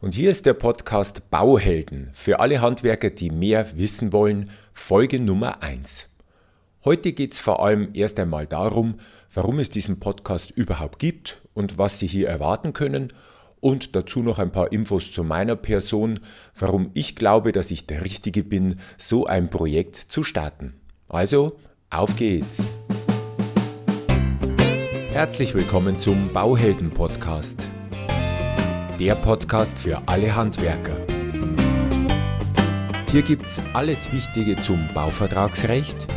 Und hier ist der Podcast Bauhelden für alle Handwerker, die mehr wissen wollen, Folge Nummer 1. Heute geht es vor allem erst einmal darum, warum es diesen Podcast überhaupt gibt und was Sie hier erwarten können und dazu noch ein paar Infos zu meiner Person, warum ich glaube, dass ich der Richtige bin, so ein Projekt zu starten. Also, auf geht's! Herzlich willkommen zum Bauhelden Podcast der Podcast für alle Handwerker. Hier gibt's alles Wichtige zum Bauvertragsrecht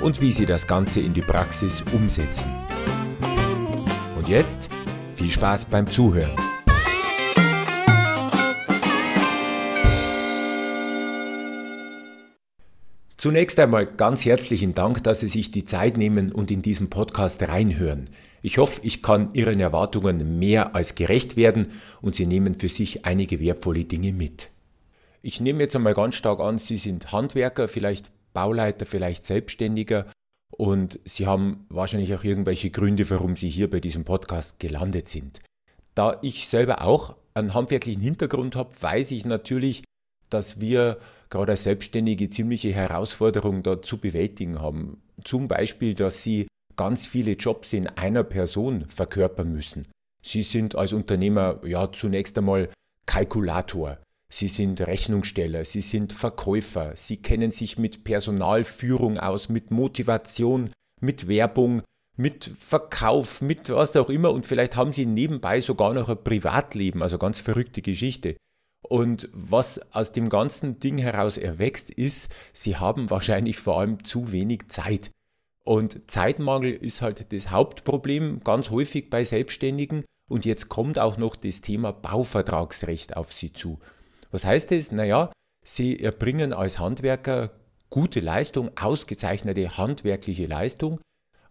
und wie Sie das Ganze in die Praxis umsetzen. Und jetzt viel Spaß beim Zuhören. Zunächst einmal ganz herzlichen Dank, dass Sie sich die Zeit nehmen und in diesen Podcast reinhören. Ich hoffe, ich kann Ihren Erwartungen mehr als gerecht werden und Sie nehmen für sich einige wertvolle Dinge mit. Ich nehme jetzt einmal ganz stark an, Sie sind Handwerker, vielleicht Bauleiter, vielleicht Selbstständiger und Sie haben wahrscheinlich auch irgendwelche Gründe, warum Sie hier bei diesem Podcast gelandet sind. Da ich selber auch einen handwerklichen Hintergrund habe, weiß ich natürlich, dass wir gerade als Selbstständige ziemliche Herausforderungen da zu bewältigen haben. Zum Beispiel, dass sie ganz viele Jobs in einer Person verkörpern müssen. Sie sind als Unternehmer ja zunächst einmal Kalkulator. Sie sind Rechnungssteller, Sie sind Verkäufer, Sie kennen sich mit Personalführung aus, mit Motivation, mit Werbung, mit Verkauf, mit was auch immer und vielleicht haben Sie nebenbei sogar noch ein Privatleben, also ganz verrückte Geschichte. Und was aus dem ganzen Ding heraus erwächst, ist, sie haben wahrscheinlich vor allem zu wenig Zeit. Und Zeitmangel ist halt das Hauptproblem ganz häufig bei Selbstständigen. Und jetzt kommt auch noch das Thema Bauvertragsrecht auf sie zu. Was heißt das? Naja, sie erbringen als Handwerker gute Leistung, ausgezeichnete handwerkliche Leistung,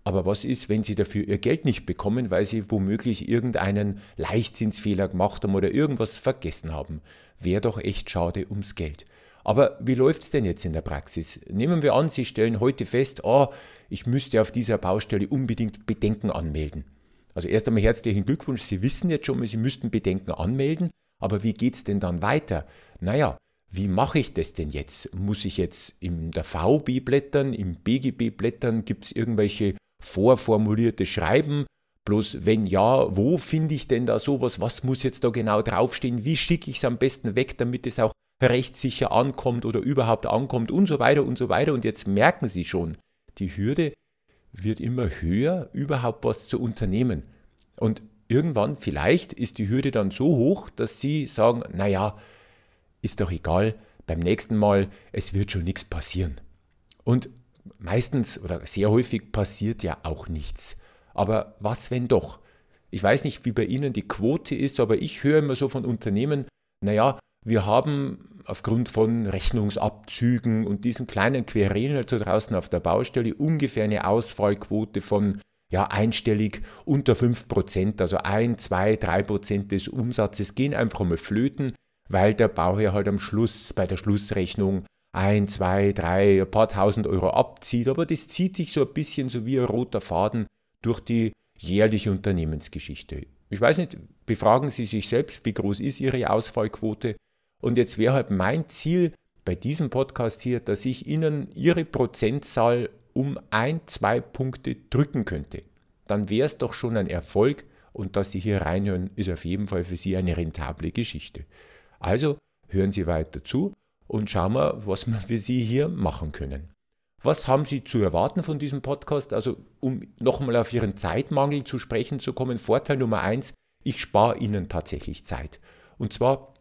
aber was ist, wenn Sie dafür Ihr Geld nicht bekommen, weil Sie womöglich irgendeinen Leichtzinsfehler gemacht haben oder irgendwas vergessen haben? Wäre doch echt schade ums Geld. Aber wie läuft es denn jetzt in der Praxis? Nehmen wir an, Sie stellen heute fest, oh, ich müsste auf dieser Baustelle unbedingt Bedenken anmelden. Also erst einmal herzlichen Glückwunsch, Sie wissen jetzt schon mal, Sie müssten Bedenken anmelden, aber wie geht es denn dann weiter? Naja, wie mache ich das denn jetzt? Muss ich jetzt in der VB blättern, im BGB blättern? Gibt es irgendwelche vorformulierte Schreiben. Bloß wenn ja, wo finde ich denn da sowas? Was muss jetzt da genau draufstehen? Wie schicke ich es am besten weg, damit es auch rechtssicher ankommt oder überhaupt ankommt und so weiter und so weiter. Und jetzt merken Sie schon, die Hürde wird immer höher, überhaupt was zu unternehmen. Und irgendwann vielleicht ist die Hürde dann so hoch, dass Sie sagen, naja, ist doch egal, beim nächsten Mal, es wird schon nichts passieren. Und meistens oder sehr häufig passiert ja auch nichts. Aber was, wenn doch? Ich weiß nicht, wie bei Ihnen die Quote ist, aber ich höre immer so von Unternehmen, naja, wir haben aufgrund von Rechnungsabzügen und diesen kleinen Querelen da draußen auf der Baustelle ungefähr eine Ausfallquote von ja, einstellig unter 5%, also 1, 2, 3% des Umsatzes gehen einfach mal flöten, weil der Bauherr halt am Schluss bei der Schlussrechnung ein, zwei, drei, ein paar tausend Euro abzieht, aber das zieht sich so ein bisschen so wie ein roter Faden durch die jährliche Unternehmensgeschichte. Ich weiß nicht, befragen Sie sich selbst, wie groß ist Ihre Ausfallquote? Und jetzt wäre halt mein Ziel bei diesem Podcast hier, dass ich Ihnen Ihre Prozentzahl um ein, zwei Punkte drücken könnte. Dann wäre es doch schon ein Erfolg und dass Sie hier reinhören, ist auf jeden Fall für Sie eine rentable Geschichte. Also hören Sie weiter zu und schauen wir, was wir für Sie hier machen können. Was haben Sie zu erwarten von diesem Podcast? Also, um nochmal auf Ihren Zeitmangel zu sprechen zu kommen, Vorteil Nummer eins, ich spare Ihnen tatsächlich Zeit. Und zwar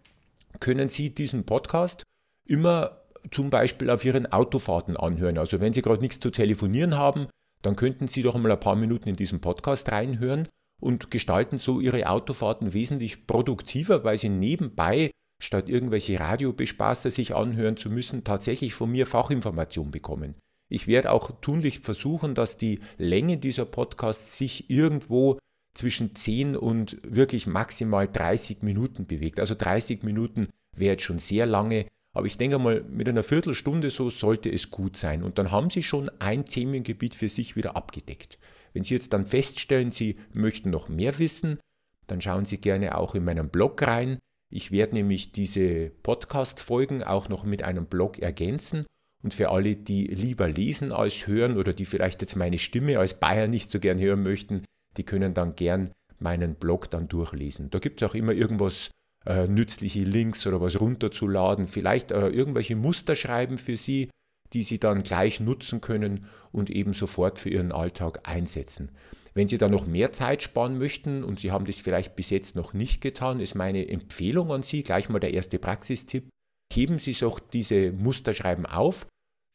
können Sie diesen Podcast immer zum Beispiel auf Ihren Autofahrten anhören. Also, wenn Sie gerade nichts zu telefonieren haben, dann könnten Sie doch mal ein paar Minuten in diesen Podcast reinhören und gestalten so Ihre Autofahrten wesentlich produktiver, weil Sie nebenbei statt irgendwelche Radiobespaßer sich anhören zu müssen, tatsächlich von mir Fachinformation bekommen. Ich werde auch tunlichst versuchen, dass die Länge dieser Podcasts sich irgendwo zwischen 10 und wirklich maximal 30 Minuten bewegt. Also 30 Minuten wäre jetzt schon sehr lange, aber ich denke mal, mit einer Viertelstunde so sollte es gut sein. Und dann haben Sie schon ein Themengebiet für sich wieder abgedeckt. Wenn Sie jetzt dann feststellen, Sie möchten noch mehr wissen, dann schauen Sie gerne auch in meinen Blog rein. Ich werde nämlich diese Podcast-Folgen auch noch mit einem Blog ergänzen. Und für alle, die lieber lesen als hören oder die vielleicht jetzt meine Stimme als Bayer nicht so gern hören möchten, die können dann gern meinen Blog dann durchlesen. Da gibt es auch immer irgendwas äh, nützliche Links oder was runterzuladen, vielleicht äh, irgendwelche Muster schreiben für Sie, die Sie dann gleich nutzen können und eben sofort für Ihren Alltag einsetzen. Wenn Sie da noch mehr Zeit sparen möchten und Sie haben das vielleicht bis jetzt noch nicht getan, ist meine Empfehlung an Sie, gleich mal der erste Praxistipp, heben Sie doch diese Musterschreiben auf,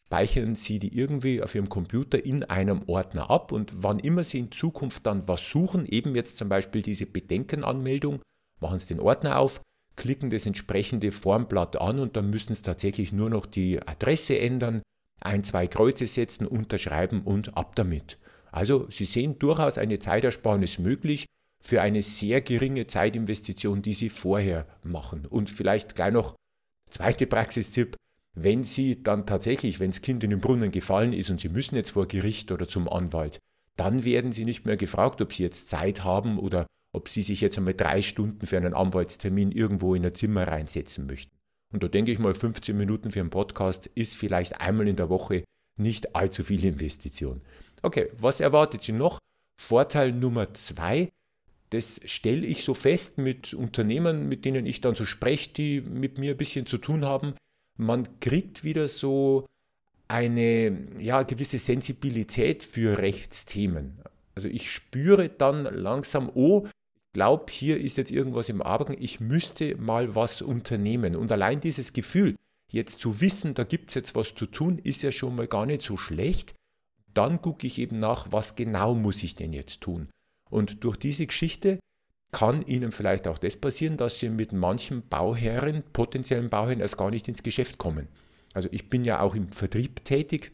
speichern Sie die irgendwie auf Ihrem Computer in einem Ordner ab und wann immer Sie in Zukunft dann was suchen, eben jetzt zum Beispiel diese Bedenkenanmeldung, machen Sie den Ordner auf, klicken das entsprechende Formblatt an und dann müssen Sie tatsächlich nur noch die Adresse ändern, ein, zwei Kreuze setzen, unterschreiben und ab damit. Also Sie sehen durchaus eine Zeitersparnis möglich für eine sehr geringe Zeitinvestition, die Sie vorher machen. Und vielleicht gleich noch zweite Praxistipp, wenn Sie dann tatsächlich, wenn das Kind in den Brunnen gefallen ist und Sie müssen jetzt vor Gericht oder zum Anwalt, dann werden Sie nicht mehr gefragt, ob Sie jetzt Zeit haben oder ob Sie sich jetzt einmal drei Stunden für einen Anwaltstermin irgendwo in ein Zimmer reinsetzen möchten. Und da denke ich mal, 15 Minuten für einen Podcast ist vielleicht einmal in der Woche nicht allzu viel Investition. Okay, was erwartet Sie noch? Vorteil Nummer zwei, das stelle ich so fest mit Unternehmern, mit denen ich dann so spreche, die mit mir ein bisschen zu tun haben. Man kriegt wieder so eine ja, gewisse Sensibilität für Rechtsthemen. Also ich spüre dann langsam, oh, glaube, hier ist jetzt irgendwas im Argen, ich müsste mal was unternehmen. Und allein dieses Gefühl, jetzt zu wissen, da gibt es jetzt was zu tun, ist ja schon mal gar nicht so schlecht. Dann gucke ich eben nach, was genau muss ich denn jetzt tun. Und durch diese Geschichte kann Ihnen vielleicht auch das passieren, dass Sie mit manchen Bauherren, potenziellen Bauherren, erst gar nicht ins Geschäft kommen. Also ich bin ja auch im Vertrieb tätig.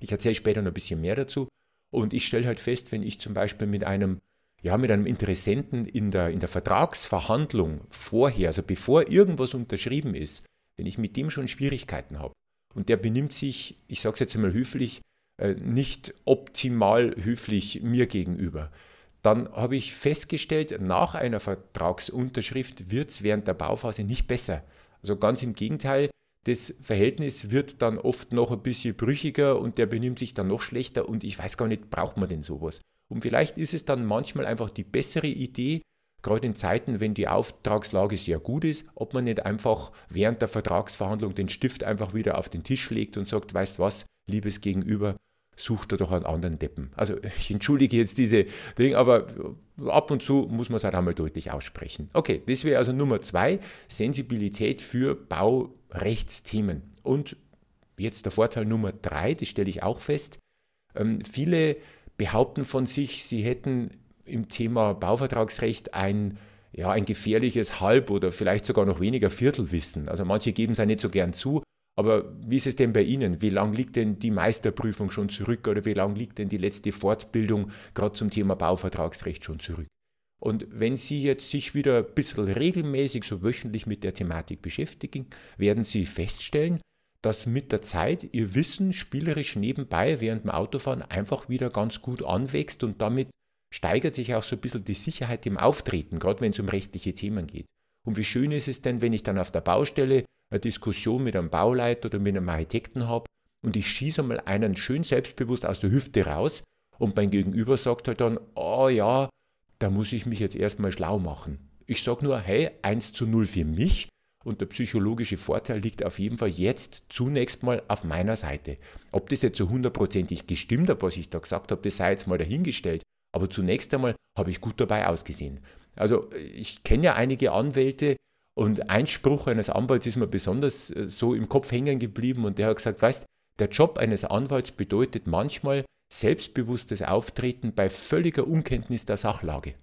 Ich erzähle später noch ein bisschen mehr dazu. Und ich stelle halt fest, wenn ich zum Beispiel mit einem, ja, mit einem Interessenten in der, in der Vertragsverhandlung vorher, also bevor irgendwas unterschrieben ist, wenn ich mit dem schon Schwierigkeiten habe und der benimmt sich, ich sage es jetzt einmal höflich, äh, nicht optimal höflich mir gegenüber, dann habe ich festgestellt, nach einer Vertragsunterschrift wird es während der Bauphase nicht besser. Also ganz im Gegenteil, das Verhältnis wird dann oft noch ein bisschen brüchiger und der benimmt sich dann noch schlechter und ich weiß gar nicht, braucht man denn sowas? Und vielleicht ist es dann manchmal einfach die bessere Idee, gerade in Zeiten, wenn die Auftragslage sehr gut ist, ob man nicht einfach während der Vertragsverhandlung den Stift einfach wieder auf den Tisch legt und sagt, weißt was, liebes Gegenüber, sucht er doch einen anderen Deppen. Also ich entschuldige jetzt diese Dinge, aber ab und zu muss man es halt einmal deutlich aussprechen. Okay, das wäre also Nummer zwei, Sensibilität für Baurechtsthemen. Und jetzt der Vorteil Nummer drei, das stelle ich auch fest. Ähm, viele behaupten von sich, sie hätten im Thema Bauvertragsrecht ein ja, ein gefährliches Halb- oder vielleicht sogar noch weniger Viertelwissen. Also manche geben es ja nicht so gern zu, aber wie ist es denn bei Ihnen? Wie lange liegt denn die Meisterprüfung schon zurück oder wie lange liegt denn die letzte Fortbildung gerade zum Thema Bauvertragsrecht schon zurück? Und wenn Sie jetzt sich wieder ein bisschen regelmäßig, so wöchentlich mit der Thematik beschäftigen, werden Sie feststellen, dass mit der Zeit Ihr Wissen spielerisch nebenbei während dem Autofahren einfach wieder ganz gut anwächst und damit steigert sich auch so ein bisschen die Sicherheit im Auftreten, gerade wenn es um rechtliche Themen geht. Und wie schön ist es denn, wenn ich dann auf der Baustelle eine Diskussion mit einem Bauleiter oder mit einem Architekten habe und ich schieße mal einen schön selbstbewusst aus der Hüfte raus und mein Gegenüber sagt halt dann, oh ja, da muss ich mich jetzt erstmal schlau machen. Ich sage nur, hey, 1 zu 0 für mich und der psychologische Vorteil liegt auf jeden Fall jetzt zunächst mal auf meiner Seite. Ob das jetzt so hundertprozentig gestimmt hat, was ich da gesagt habe, das sei jetzt mal dahingestellt. Aber zunächst einmal habe ich gut dabei ausgesehen. Also ich kenne ja einige Anwälte, und ein Spruch eines Anwalts ist mir besonders äh, so im Kopf hängen geblieben und der hat gesagt, weißt, der Job eines Anwalts bedeutet manchmal selbstbewusstes Auftreten bei völliger Unkenntnis der Sachlage.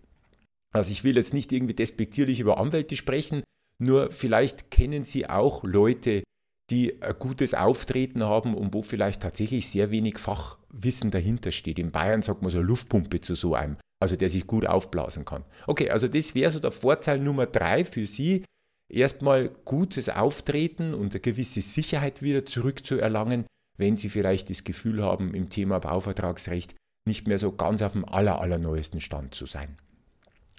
Also ich will jetzt nicht irgendwie despektierlich über Anwälte sprechen, nur vielleicht kennen Sie auch Leute, die ein gutes Auftreten haben und wo vielleicht tatsächlich sehr wenig Fachwissen dahinter steht. In Bayern sagt man so Luftpumpe zu so einem, also der sich gut aufblasen kann. Okay, also das wäre so der Vorteil Nummer drei für Sie, erstmal gutes Auftreten und eine gewisse Sicherheit wieder zurückzuerlangen, wenn Sie vielleicht das Gefühl haben, im Thema Bauvertragsrecht nicht mehr so ganz auf dem aller, allerneuesten Stand zu sein.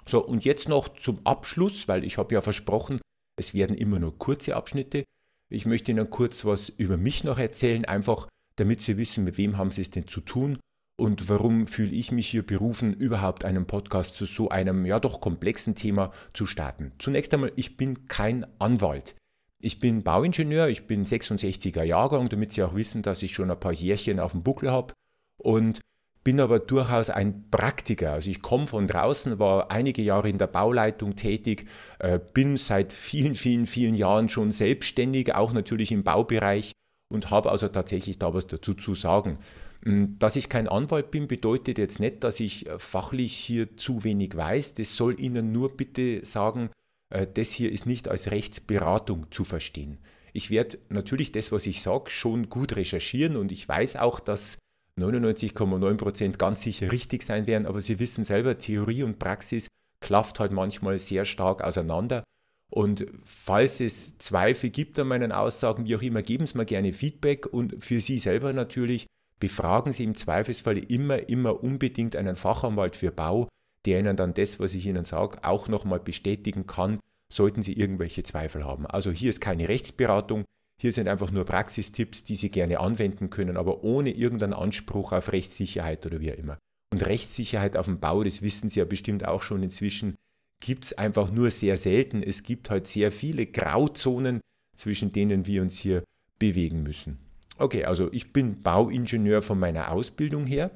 So, und jetzt noch zum Abschluss, weil ich habe ja versprochen, es werden immer nur kurze Abschnitte. Ich möchte Ihnen kurz was über mich noch erzählen, einfach damit Sie wissen, mit wem haben Sie es denn zu tun und warum fühle ich mich hier berufen, überhaupt einen Podcast zu so einem ja doch komplexen Thema zu starten. Zunächst einmal, ich bin kein Anwalt. Ich bin Bauingenieur, ich bin 66er Jahrgang, damit Sie auch wissen, dass ich schon ein paar Jährchen auf dem Buckel habe und bin aber durchaus ein Praktiker. Also ich komme von draußen, war einige Jahre in der Bauleitung tätig, äh, bin seit vielen, vielen, vielen Jahren schon selbstständig, auch natürlich im Baubereich und habe also tatsächlich da was dazu zu sagen. Hm, dass ich kein Anwalt bin, bedeutet jetzt nicht, dass ich äh, fachlich hier zu wenig weiß. Das soll Ihnen nur bitte sagen, äh, das hier ist nicht als Rechtsberatung zu verstehen. Ich werde natürlich das, was ich sage, schon gut recherchieren und ich weiß auch, dass 99,9% ganz sicher richtig sein werden, aber Sie wissen selber, Theorie und Praxis klafft halt manchmal sehr stark auseinander. Und falls es Zweifel gibt an meinen Aussagen, wie auch immer, geben Sie mir gerne Feedback und für Sie selber natürlich befragen Sie im Zweifelsfall immer, immer unbedingt einen Fachanwalt für Bau, der Ihnen dann das, was ich Ihnen sage, auch nochmal bestätigen kann, sollten Sie irgendwelche Zweifel haben. Also hier ist keine Rechtsberatung, hier sind einfach nur Praxistipps, die Sie gerne anwenden können, aber ohne irgendeinen Anspruch auf Rechtssicherheit oder wie auch immer. Und Rechtssicherheit auf dem Bau, das wissen Sie ja bestimmt auch schon inzwischen, gibt es einfach nur sehr selten. Es gibt halt sehr viele Grauzonen, zwischen denen wir uns hier bewegen müssen. Okay, also ich bin Bauingenieur von meiner Ausbildung her.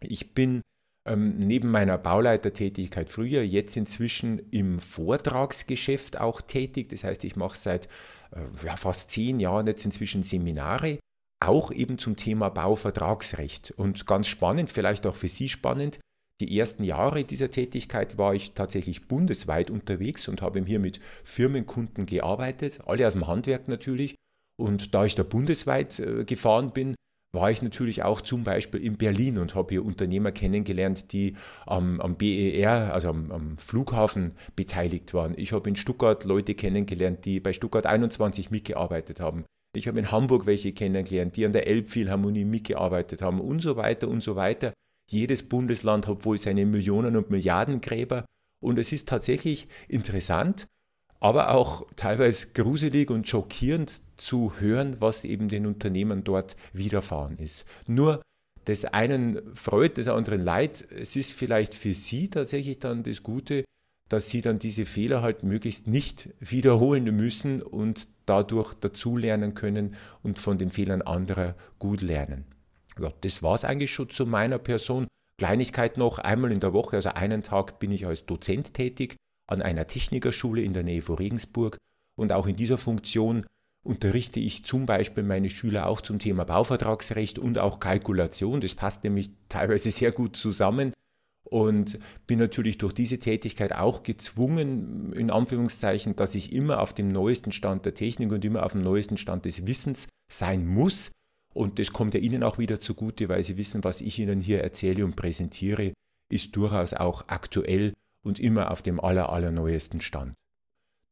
Ich bin ähm, neben meiner Bauleitertätigkeit früher jetzt inzwischen im Vortragsgeschäft auch tätig. Das heißt, ich mache seit äh, ja, fast zehn Jahren jetzt inzwischen Seminare, auch eben zum Thema Bauvertragsrecht. Und ganz spannend, vielleicht auch für Sie spannend, die ersten Jahre dieser Tätigkeit war ich tatsächlich bundesweit unterwegs und habe hier mit Firmenkunden gearbeitet, alle aus dem Handwerk natürlich. Und da ich da bundesweit äh, gefahren bin, war ich natürlich auch zum Beispiel in Berlin und habe hier Unternehmer kennengelernt, die am, am BER, also am, am, Flughafen, beteiligt waren. Ich habe in Stuttgart Leute kennengelernt, die bei Stuttgart 21 mitgearbeitet haben. Ich habe in Hamburg welche kennengelernt, die an der Elbphilharmonie mitgearbeitet haben und so weiter und so weiter. Jedes Bundesland hat wohl seine Millionen und Milliardengräber. Und es ist tatsächlich interessant, aber auch teilweise gruselig und schockierend zu hören, was eben den Unternehmen dort widerfahren ist. Nur des einen freut, des anderen leid. Es ist vielleicht für Sie tatsächlich dann das Gute, dass Sie dann diese Fehler halt möglichst nicht wiederholen müssen und dadurch dazulernen können und von den Fehlern anderer gut lernen. Ja, das war es eigentlich schon zu meiner Person. Kleinigkeit noch, einmal in der Woche, also einen Tag bin ich als Dozent tätig an einer Technikerschule in der Nähe von Regensburg und auch in dieser Funktion unterrichte ich zum Beispiel meine Schüler auch zum Thema Bauvertragsrecht und auch Kalkulation. Das passt nämlich teilweise sehr gut zusammen und bin natürlich durch diese Tätigkeit auch gezwungen, in Anführungszeichen, dass ich immer auf dem neuesten Stand der Technik und immer auf dem neuesten Stand des Wissens sein muss. Und das kommt ja Ihnen auch wieder zugute, weil Sie wissen, was ich Ihnen hier erzähle und präsentiere, ist durchaus auch aktuell und immer auf dem aller, allerneuesten Stand.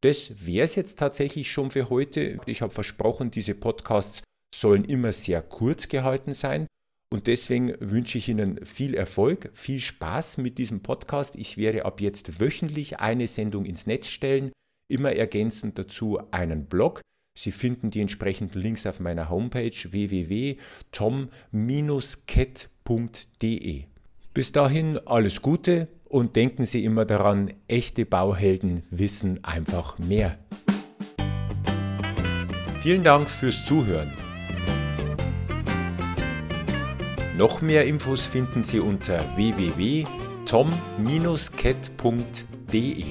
Das wäre es jetzt tatsächlich schon für heute. Ich habe versprochen, diese Podcasts sollen immer sehr kurz gehalten sein. Und deswegen wünsche ich Ihnen viel Erfolg, viel Spaß mit diesem Podcast. Ich werde ab jetzt wöchentlich eine Sendung ins Netz stellen, immer ergänzend dazu einen Blog. Sie finden die entsprechenden Links auf meiner Homepage www.tom-cat.de. Bis dahin alles Gute, und denken Sie immer daran, echte Bauhelden wissen einfach mehr. Vielen Dank fürs Zuhören. Noch mehr Infos finden Sie unter www.tom-cat.de.